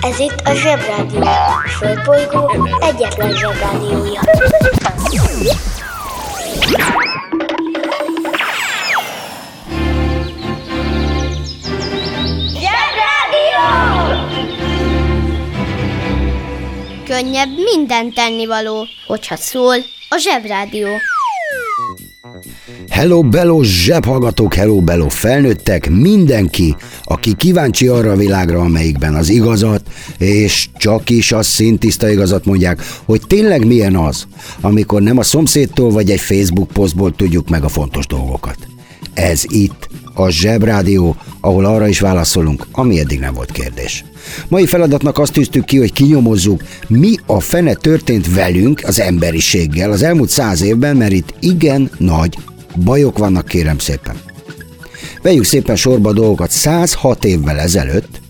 Ez itt a Zsebrádió. A Földbolygó egyetlen Zsebrádiója. Zsebrádió! Könnyebb minden tennivaló, hogyha szól a Zsebrádió. Hello Bello zsebhallgatók, hello Bello felnőttek, mindenki, aki kíváncsi arra a világra, amelyikben az igazat, és csak is a szintiszta igazat mondják, hogy tényleg milyen az, amikor nem a szomszédtól vagy egy Facebook posztból tudjuk meg a fontos dolgokat. Ez itt a Zsebrádió, ahol arra is válaszolunk, ami eddig nem volt kérdés. Mai feladatnak azt tűztük ki, hogy kinyomozzuk, mi a fene történt velünk, az emberiséggel az elmúlt száz évben, mert itt igen nagy bajok vannak, kérem szépen. Vegyük szépen sorba dolgokat. 106 évvel ezelőtt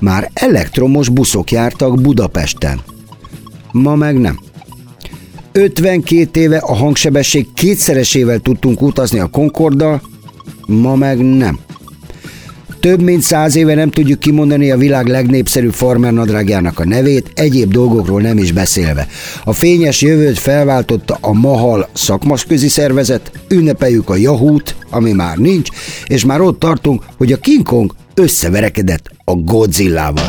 már elektromos buszok jártak Budapesten. Ma meg nem. 52 éve a hangsebesség kétszeresével tudtunk utazni a Concorddal, ma meg nem. Több mint száz éve nem tudjuk kimondani a világ legnépszerűbb farmernadrágjának a nevét, egyéb dolgokról nem is beszélve. A fényes jövőt felváltotta a Mahal szakmasközi szervezet, ünnepeljük a Yahoo-t, ami már nincs, és már ott tartunk, hogy a King Kong összeverekedett a Godzillával.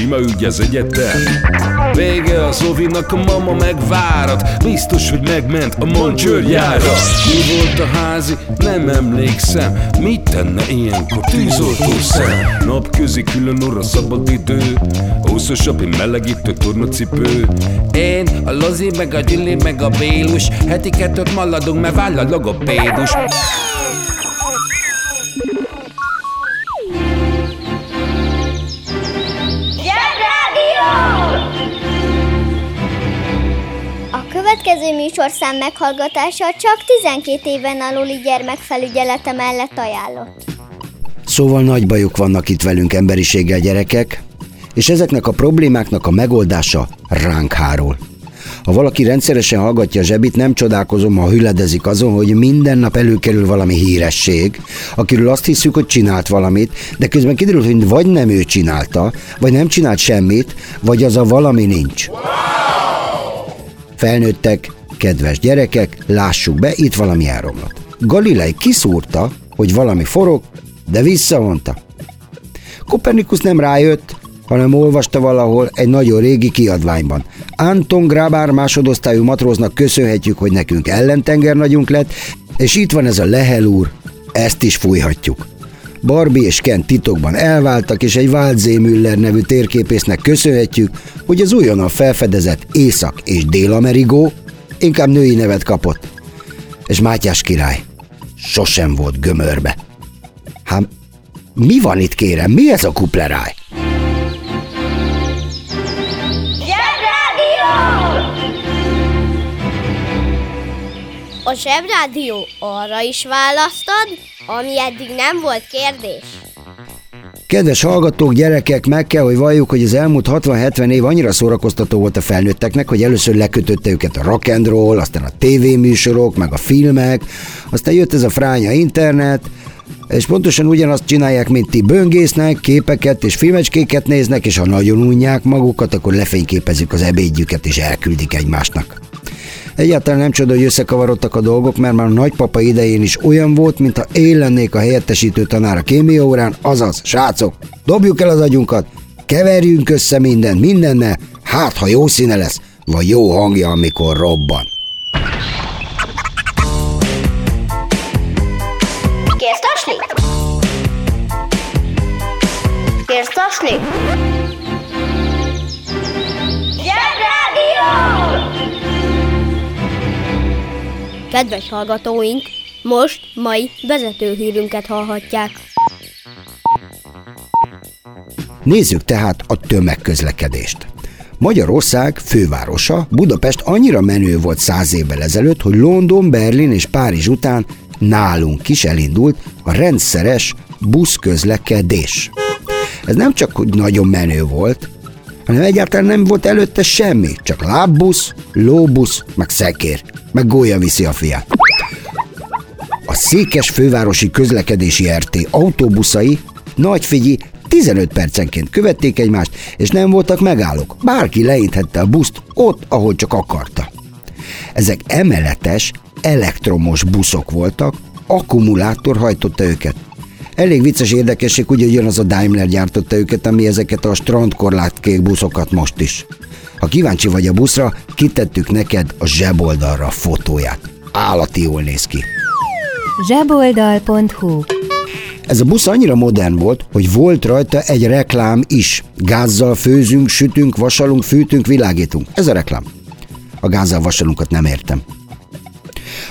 sima ügy az egyetem. Vége a Zovinak, a mama megvárat. Biztos, hogy megment a Moncsőrjára Mi volt a házi? Nem emlékszem. Mit tenne ilyenkor tűzoltó szem? Napközi külön orra szabad idő. Úszosabb, én melegítő tornacipő. Én, a Lozi, meg a Gyüli, meg a Bélus. Heti kettőt maladunk, mert váll a logopédus következő műsorszám meghallgatása csak 12 éven aluli gyermekfelügyelete mellett ajánlott. Szóval nagy bajok vannak itt velünk emberiséggel gyerekek, és ezeknek a problémáknak a megoldása ránk hárul. Ha valaki rendszeresen hallgatja a zsebit, nem csodálkozom, ha hüledezik azon, hogy minden nap előkerül valami híresség, akiről azt hiszük, hogy csinált valamit, de közben kiderül, hogy vagy nem ő csinálta, vagy nem csinált semmit, vagy az a valami nincs. Felnőttek, kedves gyerekek, lássuk be, itt valami elromlott. Galilei kiszúrta, hogy valami forog, de visszavonta. Kopernikus nem rájött, hanem olvasta valahol egy nagyon régi kiadványban. Anton Grabár másodosztályú matróznak köszönhetjük, hogy nekünk ellentengernagyunk lett, és itt van ez a Lehel úr, ezt is fújhatjuk. Barbie és Ken titokban elváltak, és egy Waldzé Müller nevű térképésznek köszönhetjük, hogy az újonnan felfedezett Észak- és Dél-Amerigó inkább női nevet kapott. És Mátyás király sosem volt gömörbe. Hát mi van itt kérem? Mi ez a kupleráj? Zsebrádió! A Zsebrádió arra is választad, ami eddig nem volt kérdés. Kedves hallgatók, gyerekek, meg kell, hogy valljuk, hogy az elmúlt 60-70 év annyira szórakoztató volt a felnőtteknek, hogy először lekötötte őket a rock and roll, aztán a tévéműsorok, meg a filmek, aztán jött ez a fránya internet, és pontosan ugyanazt csinálják, mint ti böngésznek, képeket és filmecskéket néznek, és ha nagyon unják magukat, akkor lefényképezik az ebédjüket és elküldik egymásnak. Egyáltalán nem csoda, hogy összekavarodtak a dolgok, mert már a nagypapa idején is olyan volt, mintha én lennék a helyettesítő tanár a kémia órán, azaz, srácok, dobjuk el az agyunkat, keverjünk össze mindent mindennel, hát ha jó színe lesz, vagy jó hangja, amikor robban. Kérsz tasni? Kérsz tasni? Kedves hallgatóink, Most mai vezetőhírünket hallhatják. Nézzük tehát a tömegközlekedést. Magyarország fővárosa, Budapest annyira menő volt száz évvel ezelőtt, hogy London, Berlin és Párizs után nálunk is elindult a rendszeres buszközlekedés. Ez nem csak hogy nagyon menő volt, hanem egyáltalán nem volt előtte semmi, csak lábbusz, lóbusz, meg szekér, meg gólya viszi a fiát. A Székes fővárosi közlekedési RT autóbuszai nagy figyi 15 percenként követték egymást, és nem voltak megállók. Bárki leinthette a buszt ott, ahol csak akarta. Ezek emeletes, elektromos buszok voltak, akkumulátor hajtotta őket. Elég vicces érdekesség, ugye ugyanaz a Daimler gyártotta őket, ami ezeket a strandkorlátkék buszokat most is. Ha kíváncsi vagy a buszra, kitettük neked a zseboldalra fotóját. Állati jól néz ki. zseboldal.hu Ez a busz annyira modern volt, hogy volt rajta egy reklám is. Gázzal főzünk, sütünk, vasalunk, fűtünk, világítunk. Ez a reklám. A gázzal vasalunkat nem értem.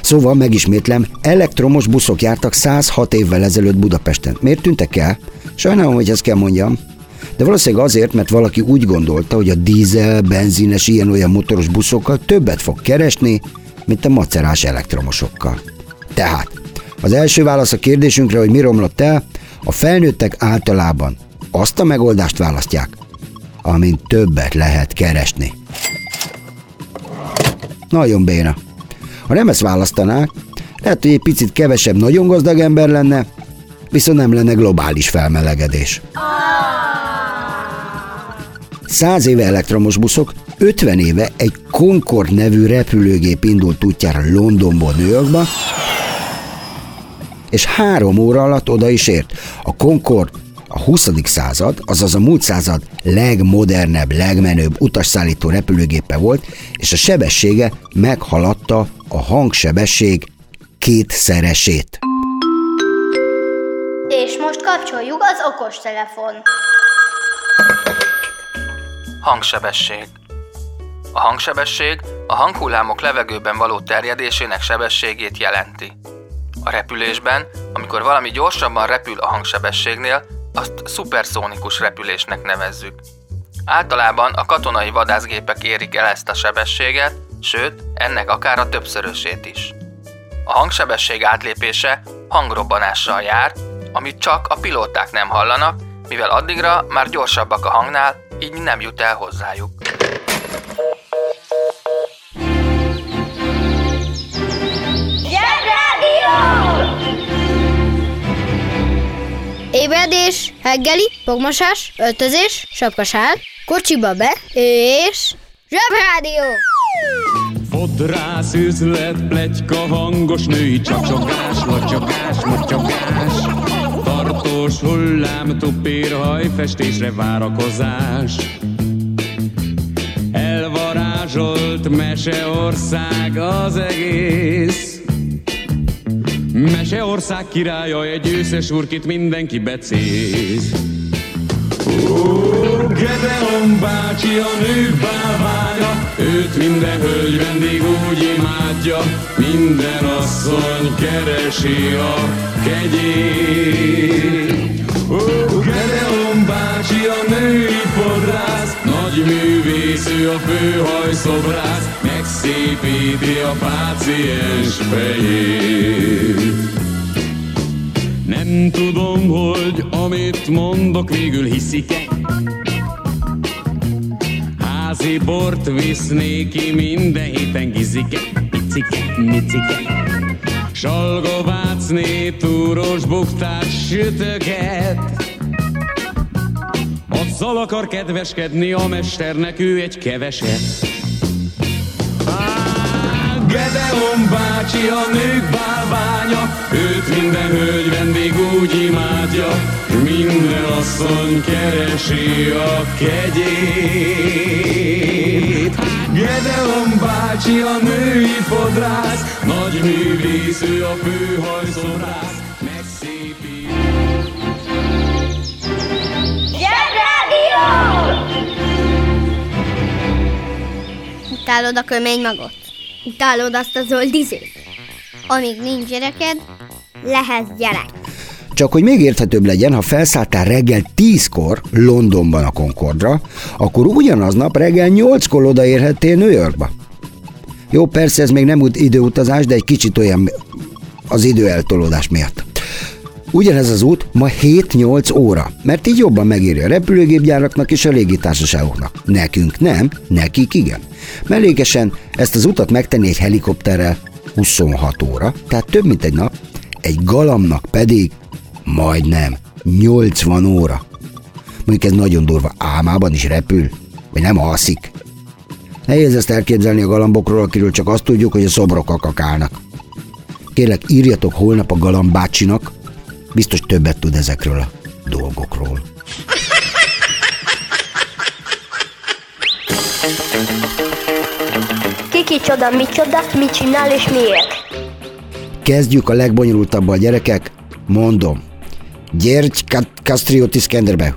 Szóval megismétlem, elektromos buszok jártak 106 évvel ezelőtt Budapesten. Miért tűntek el? Sajnálom, hogy ezt kell mondjam. De valószínűleg azért, mert valaki úgy gondolta, hogy a dízel, benzines, ilyen-olyan motoros buszokkal többet fog keresni, mint a macerás elektromosokkal. Tehát, az első válasz a kérdésünkre, hogy mi romlott el, a felnőttek általában azt a megoldást választják, amin többet lehet keresni. Nagyon béna. Ha nem ezt választanák, lehet, hogy egy picit kevesebb nagyon gazdag ember lenne, viszont nem lenne globális felmelegedés. Száz éve elektromos buszok, 50 éve egy Concorde nevű repülőgép indult útjára Londonból New Yorkba, és három óra alatt oda is ért. A Concorde a 20. század, azaz a múlt század legmodernebb, legmenőbb utasszállító repülőgépe volt, és a sebessége meghaladta a hangsebesség kétszeresét. És most kapcsoljuk az okostelefon. Hangsebesség. A hangsebesség a hanghullámok levegőben való terjedésének sebességét jelenti. A repülésben, amikor valami gyorsabban repül a hangsebességnél, azt szuperszónikus repülésnek nevezzük. Általában a katonai vadászgépek érik el ezt a sebességet, sőt, ennek akár a többszörösét is. A hangsebesség átlépése hangrobbanással jár, amit csak a pilóták nem hallanak, mivel addigra már gyorsabbak a hangnál, így nem jut el hozzájuk. Ébredés, reggeli, fogmosás, öltözés, sapkasál, kocsiba be, és... Zsebrádió! Fodrász üzlet, plegyka, hangos női csacsogás, lacsogás, matyogás. Tartós hullám, tupír, hajfestésre várakozás. Elvarázsolt meseország az egész. Meseország királya egy őszes urkit mindenki becéz. Gedeon bácsi a nők bálványa, őt minden hölgy vendég úgy imádja, minden asszony keresi a kegyét. Női fodrász, nagy művész, ő a főhajszobrász, megszépíti a páciens fejét. Nem tudom, hogy amit mondok végül hiszik-e. Házi bort visz néki minden héten gizike Picike, micike. Salgovácné túros buktát sütöget Azzal akar kedveskedni a mesternek ő egy keveset Gedeon bácsi a nők bálványa, őt minden hölgy vendég úgy imádja, minden asszony keresi a kegyét. Gedeon bácsi a női fodrász, nagy művész, ő a főhajszobrász, Utálod a kömény magot? Utálod azt a zöld izét? amíg nincs gyereked, lehet gyerek. Csak hogy még érthetőbb legyen, ha felszálltál reggel 10-kor Londonban a Concordra, akkor ugyanaznap reggel 8-kor odaérhettél New Yorkba. Jó, persze ez még nem időutazás, de egy kicsit olyan az idő eltolódás miatt. Ugyanez az út ma 7-8 óra, mert így jobban megéri a repülőgépgyáraknak és a légitársaságoknak. Nekünk nem, nekik igen. Mellékesen ezt az utat megtenni egy helikopterrel 26 óra, tehát több mint egy nap, egy galamnak pedig majdnem 80 óra. Mondjuk ez nagyon durva, álmában is repül, vagy nem alszik. Nehéz ezt elképzelni a galambokról, akiről csak azt tudjuk, hogy a szobrok akakálnak. Kérlek, írjatok holnap a galambácsinak, biztos többet tud ezekről a dolgokról. Kiki csoda, mi csoda, mit csinál és miért? Kezdjük a legbonyolultabbal, gyerekek. Mondom. Gyergy Kastriotis Kenderbe.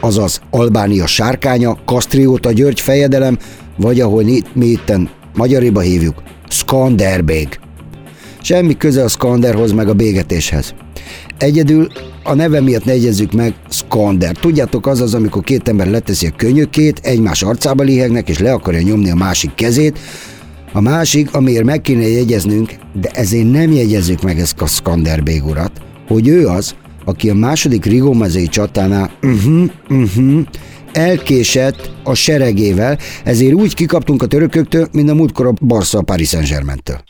Azaz Albánia sárkánya, Kastrióta György fejedelem, vagy ahogy mi itten magyariba hívjuk, Skanderbég. Semmi köze a Skanderhoz meg a bégetéshez. Egyedül a neve miatt ne meg Skander. Tudjátok, az az, amikor két ember leteszi a könyökét, egymás arcába lihegnek, és le akarja nyomni a másik kezét. A másik, amiért meg kéne jegyeznünk, de ezért nem jegyezzük meg ezt a Skanderbég urat, hogy ő az, aki a második Rigomezei csatánál uh-huh, uh-huh, elkésett a seregével, ezért úgy kikaptunk a törököktől, mint a múltkor a Barca a Paris Saint-Germain-től.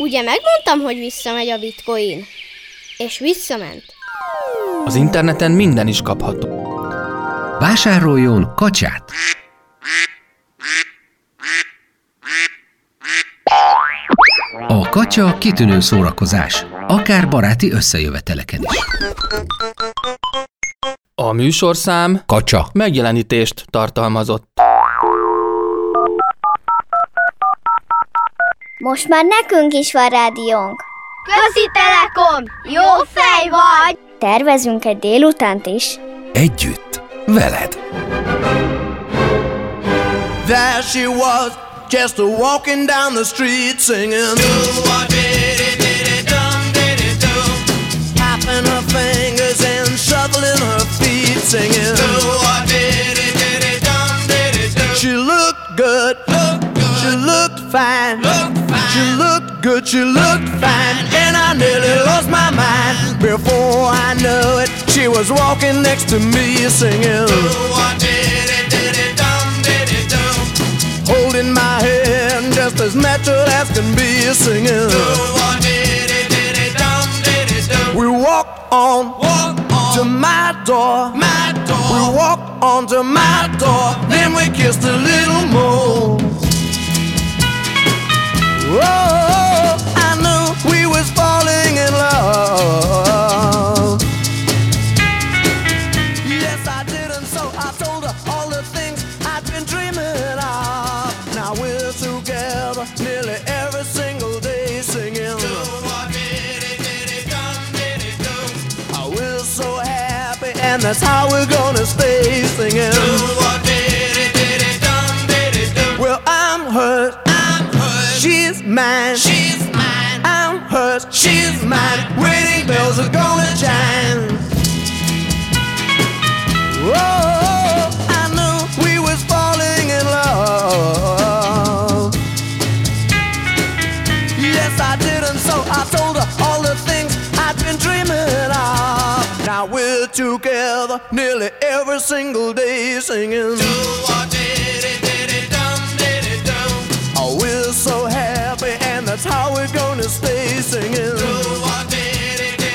Ugye megmondtam, hogy visszamegy a bitcoin? És visszament. Az interneten minden is kapható. Vásároljon kacsát! A kacsa kitűnő szórakozás, akár baráti összejöveteleken is. A műsorszám Kacsa. megjelenítést tartalmazott. Most már nekünk is van rádiónk. Közi Telekom! Jó fej vagy! Tervezünk egy délutánt is. Együtt, veled. There she was, just a walking down the street singing. Tapping her fingers and shuffling her feet singing. She looked good, she looked fine, she looked good, she looked fine, and I nearly lost my mind. Before I knew it, she was walking next to me singing. Go on, diddy, diddy, dumb, diddy, dumb Holding my hand just as natural as can be singing. We walked on, walk on, to my door. My door. We walked on to my door. Then we kissed a little more. Oh, I knew we was falling in love. Yes, I did, and so I told her all the things I'd been dreaming of. Now we're together nearly every single day singing. Oh, we're so happy, and that's how we're gonna stay singing. Well, I'm hers. She's mine. She's mine. I'm hers. She's mine. Wedding bells are gonna chime. Whoa, I knew we was falling in love. Yes, I did, and so I told her all the things I'd been dreaming of. Now we're together nearly every single day singing. Do what did Oh, that's how we're gonna stay singing.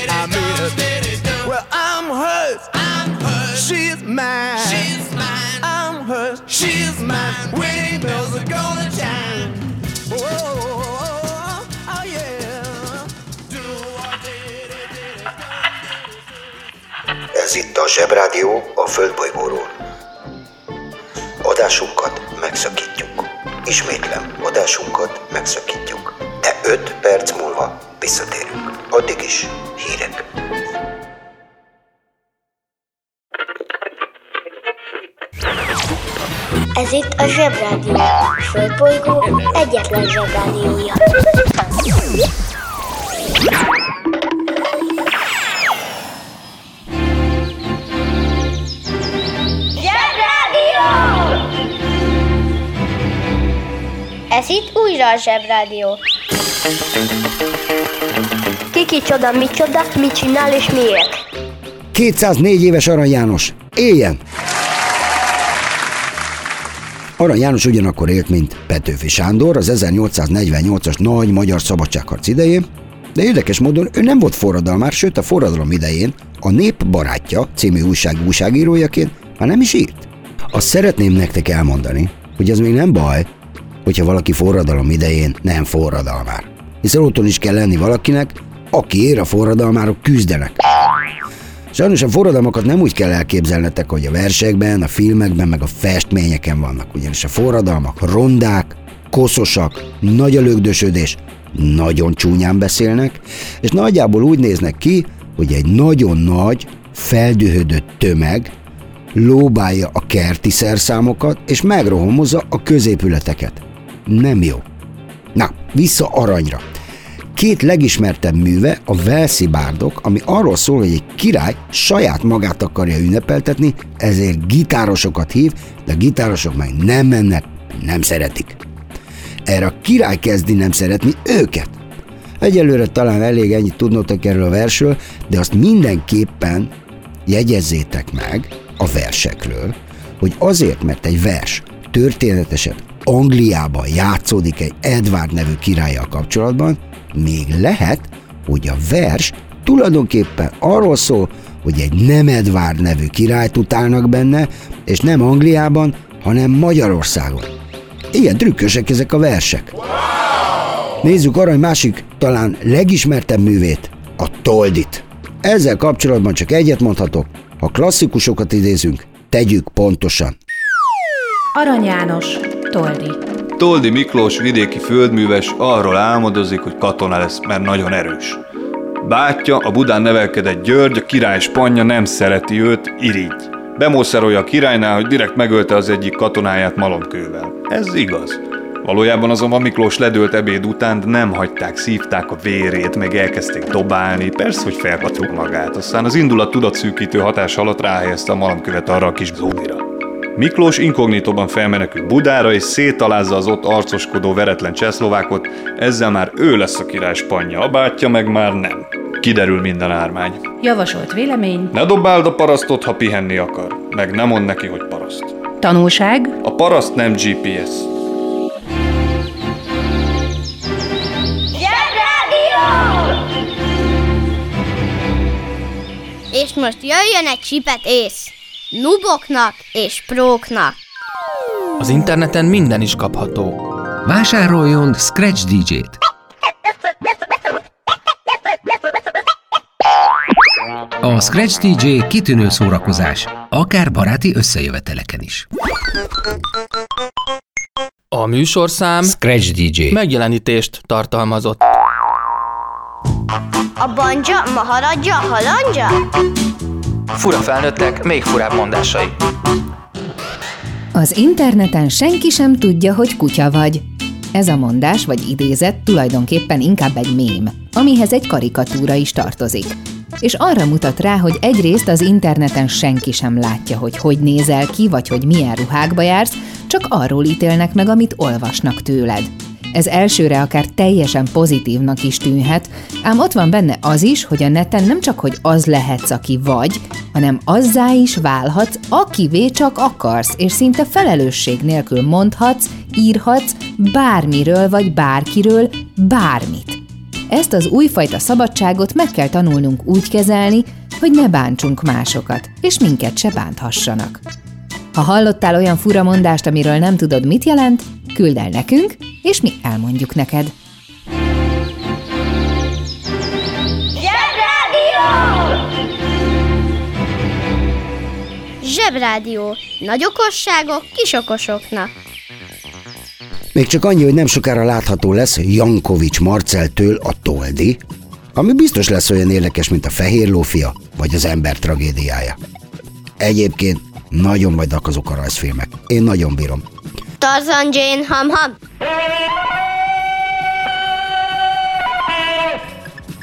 I mean it. Well, I'm hers. I'm hers. She's mine. She's mine. I'm hers. She's mine. Wedding bells are gonna chime. Oh, oh Ez itt a Zsebrádió a Földbolygóról. Adásunkat megszakítjuk. Ismétlem, adásunkat megszakítjuk de 5 perc múlva visszatérünk. Addig is hírek. Ez itt a Zsebrádió. Földbolygó egyetlen Zsebrádiója. Zsebrádió! Ez itt újra a Zsebrádió. Kiki csoda, mi csoda, mit csinál és miért? 204 éves Arany János. Éljen! Arany János ugyanakkor élt, mint Petőfi Sándor az 1848-as nagy magyar szabadságharc idején, de érdekes módon ő nem volt forradalmár, sőt a forradalom idején a Nép barátja című újság újságírójaként már nem is írt. Azt szeretném nektek elmondani, hogy az még nem baj, hogyha valaki forradalom idején nem forradalmár. Hiszen otthon is kell lenni valakinek, aki ér a forradalmárok küzdenek. Sajnos a forradalmakat nem úgy kell elképzelnetek, hogy a versekben, a filmekben, meg a festményeken vannak, ugyanis a forradalmak rondák, koszosak, nagy a lögdösödés, nagyon csúnyán beszélnek, és nagyjából úgy néznek ki, hogy egy nagyon nagy, feldühödött tömeg lóbálja a kerti szerszámokat, és megrohomozza a középületeket. Nem jó. Na, vissza aranyra. Két legismertebb műve a Velszi Bárdok, ami arról szól, hogy egy király saját magát akarja ünnepeltetni, ezért gitárosokat hív, de a gitárosok meg nem mennek, nem szeretik. Erre a király kezdi nem szeretni őket. Egyelőre talán elég ennyit tudnotok erről a versről, de azt mindenképpen jegyezzétek meg a versekről, hogy azért, mert egy vers történetesen Angliában játszódik egy Edward nevű királlyal kapcsolatban, még lehet, hogy a vers tulajdonképpen arról szól, hogy egy nem Edward nevű királyt utálnak benne, és nem Angliában, hanem Magyarországon. Ilyen trükkösek ezek a versek. Nézzük arany másik, talán legismertebb művét, a Toldit. Ezzel kapcsolatban csak egyet mondhatok, ha klasszikusokat idézünk, tegyük pontosan. Arany János, Toldi. Toldi Miklós vidéki földműves arról álmodozik, hogy katona lesz, mert nagyon erős. Bátyja, a Budán nevelkedett György, a király spanya nem szereti őt, irigy. Bemószerolja a királynál, hogy direkt megölte az egyik katonáját malomkővel. Ez igaz. Valójában azonban Miklós ledőlt ebéd után, de nem hagyták, szívták a vérét, meg elkezdték dobálni, persze, hogy felpatruk magát. Aztán az indulat tudatszűkítő hatás alatt ráhelyezte a malomkövet arra a kis zódira. Miklós inkognitóban felmenekül Budára, és szétalázza az ott arcoskodó veretlen csehszlovákot, ezzel már ő lesz a király spanya, a bátyja meg már nem. Kiderül minden ármány. Javasolt vélemény. Ne dobáld a parasztot, ha pihenni akar, meg nem mond neki, hogy paraszt. Tanulság. A paraszt nem GPS. És most jöjjön egy csipet ész. Nuboknak és próknak. Az interneten minden is kapható. Vásároljon Scratch DJ-t. A Scratch DJ kitűnő szórakozás, akár baráti összejöveteleken is. A műsorszám Scratch DJ. megjelenítést tartalmazott. A banja, maharadja, halandja? Fura felnőttek, még furább mondásai. Az interneten senki sem tudja, hogy kutya vagy. Ez a mondás vagy idézet tulajdonképpen inkább egy mém, amihez egy karikatúra is tartozik. És arra mutat rá, hogy egyrészt az interneten senki sem látja, hogy hogy nézel ki, vagy hogy milyen ruhákba jársz, csak arról ítélnek meg, amit olvasnak tőled. Ez elsőre akár teljesen pozitívnak is tűnhet, ám ott van benne az is, hogy a neten nem csak, hogy az lehetsz, aki vagy, hanem azzá is válhatsz, akivé csak akarsz, és szinte felelősség nélkül mondhatsz, írhatsz bármiről vagy bárkiről bármit. Ezt az újfajta szabadságot meg kell tanulnunk úgy kezelni, hogy ne bántsunk másokat, és minket se bánthassanak. Ha hallottál olyan fura mondást, amiről nem tudod, mit jelent, küld el nekünk, és mi elmondjuk neked. Zsebrádió. Nagy okosságok kis okosoknak. Még csak annyi, hogy nem sokára látható lesz Jankovics Marceltől a Toldi, ami biztos lesz olyan érdekes, mint a Fehér Lófia vagy az ember tragédiája. Egyébként Nagyon vajdak azok a rajzfilmek. Én nagyon bírom. Tarzan Jane Ham Ham.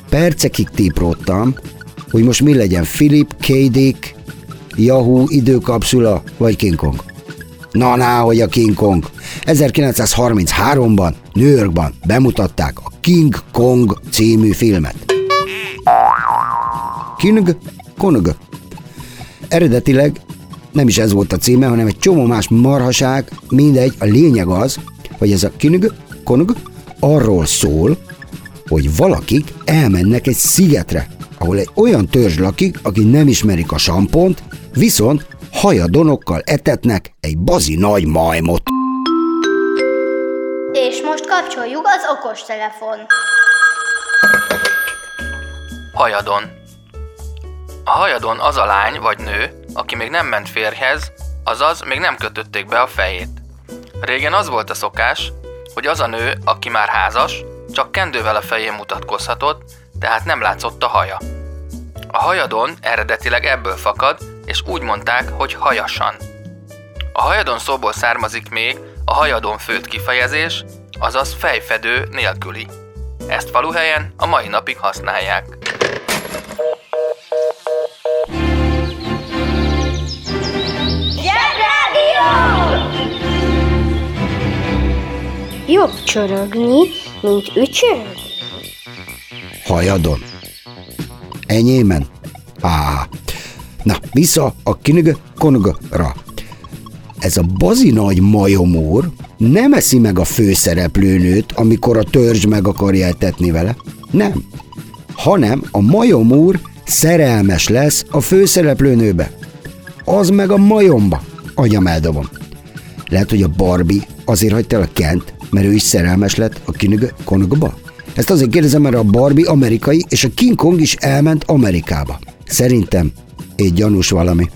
Percekig típródtam, hogy most mi legyen Philip K. Dick, Yahoo időkapszula vagy King Kong. Na, ná, hogy a King Kong. 1933-ban New Yorkban bemutatták a King Kong című filmet. King Kong. Eredetileg nem is ez volt a címe, hanem egy csomó más marhaság, mindegy, a lényeg az, hogy ez a King Kong arról szól, hogy valakik elmennek egy szigetre, ahol egy olyan törzs lakik, aki nem ismerik a sampont, viszont hajadonokkal etetnek egy bazi nagy majmot. És most kapcsoljuk az okostelefon. Hajadon. A hajadon az a lány vagy nő, aki még nem ment férjhez, azaz még nem kötötték be a fejét. Régen az volt a szokás, hogy az a nő, aki már házas, csak kendővel a fején mutatkozhatott, tehát nem látszott a haja. A hajadon eredetileg ebből fakad, és úgy mondták, hogy hajasan. A hajadon szóból származik még a hajadon főt kifejezés, azaz fejfedő nélküli. Ezt faluhelyen a mai napig használják. Jobb csorogni, mint ücsörög. Hajadon. Enyémen? Á. Na, vissza a kinig konogra. Ez a bazi nagy majomúr nem eszi meg a főszereplőnőt, amikor a törzs meg akarja etetni vele. Nem. Hanem a majomúr szerelmes lesz a főszereplőnőbe. Az meg a majomba. Agyam eldobom. Lehet, hogy a Barbie azért hagyta el a Kent, mert ő is szerelmes lett a King Kongba? Ezt azért kérdezem, mert a Barbie amerikai, és a King Kong is elment Amerikába. Szerintem egy gyanús valami.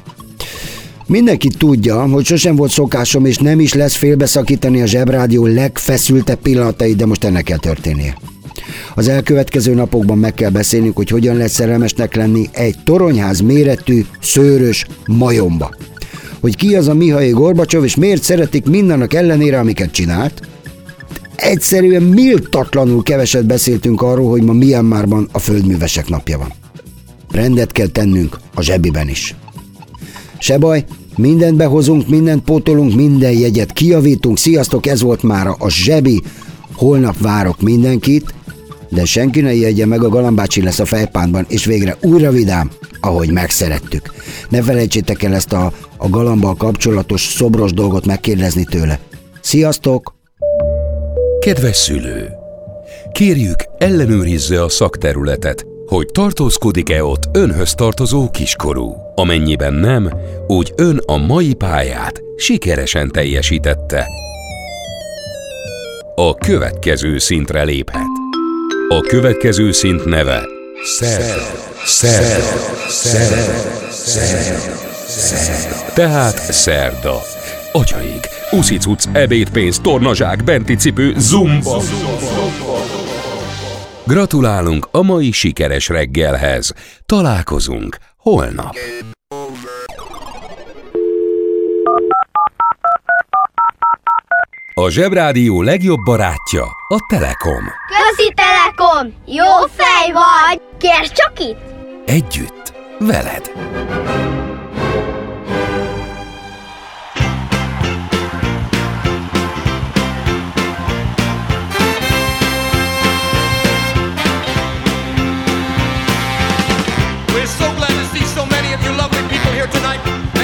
Mindenki tudja, hogy sosem volt szokásom, és nem is lesz félbeszakítani a zsebrádió legfeszültebb pillanatait, de most ennek kell történnie. Az elkövetkező napokban meg kell beszélnünk, hogy hogyan lehet szerelmesnek lenni egy toronyház méretű, szőrös majomba. Hogy ki az a Mihail Gorbacsov, és miért szeretik mindannak ellenére, amiket csinált, Egyszerűen méltatlanul keveset beszéltünk arról, hogy ma Myanmarban a földművesek napja van. Rendet kell tennünk a zsebiben is. Se baj, mindent behozunk, mindent pótolunk, minden jegyet kiavítunk. Sziasztok, ez volt már a zsebi. Holnap várok mindenkit, de senki ne jegye meg, a galambácsi lesz a fejpánban, és végre újra vidám, ahogy megszerettük. Ne felejtsétek el ezt a, a galambal kapcsolatos szobros dolgot megkérdezni tőle. Sziasztok! Kedves szülő! Kérjük, ellenőrizze a szakterületet, hogy tartózkodik-e ott önhöz tartozó kiskorú. Amennyiben nem, úgy ön a mai pályát sikeresen teljesítette. A következő szintre léphet. A következő szint neve Szerda. Szerda. Szerda. Szerda. Szerda. Tehát szerda. Atyaik, uszicuc, ebédpénz, tornazsák, benti cipő, zumba. Gratulálunk a mai sikeres reggelhez. Találkozunk holnap. A Zsebrádió legjobb barátja a Telekom. Közi Telekom! Jó fej vagy! Kérd csak itt! Együtt, veled. lovely people here tonight.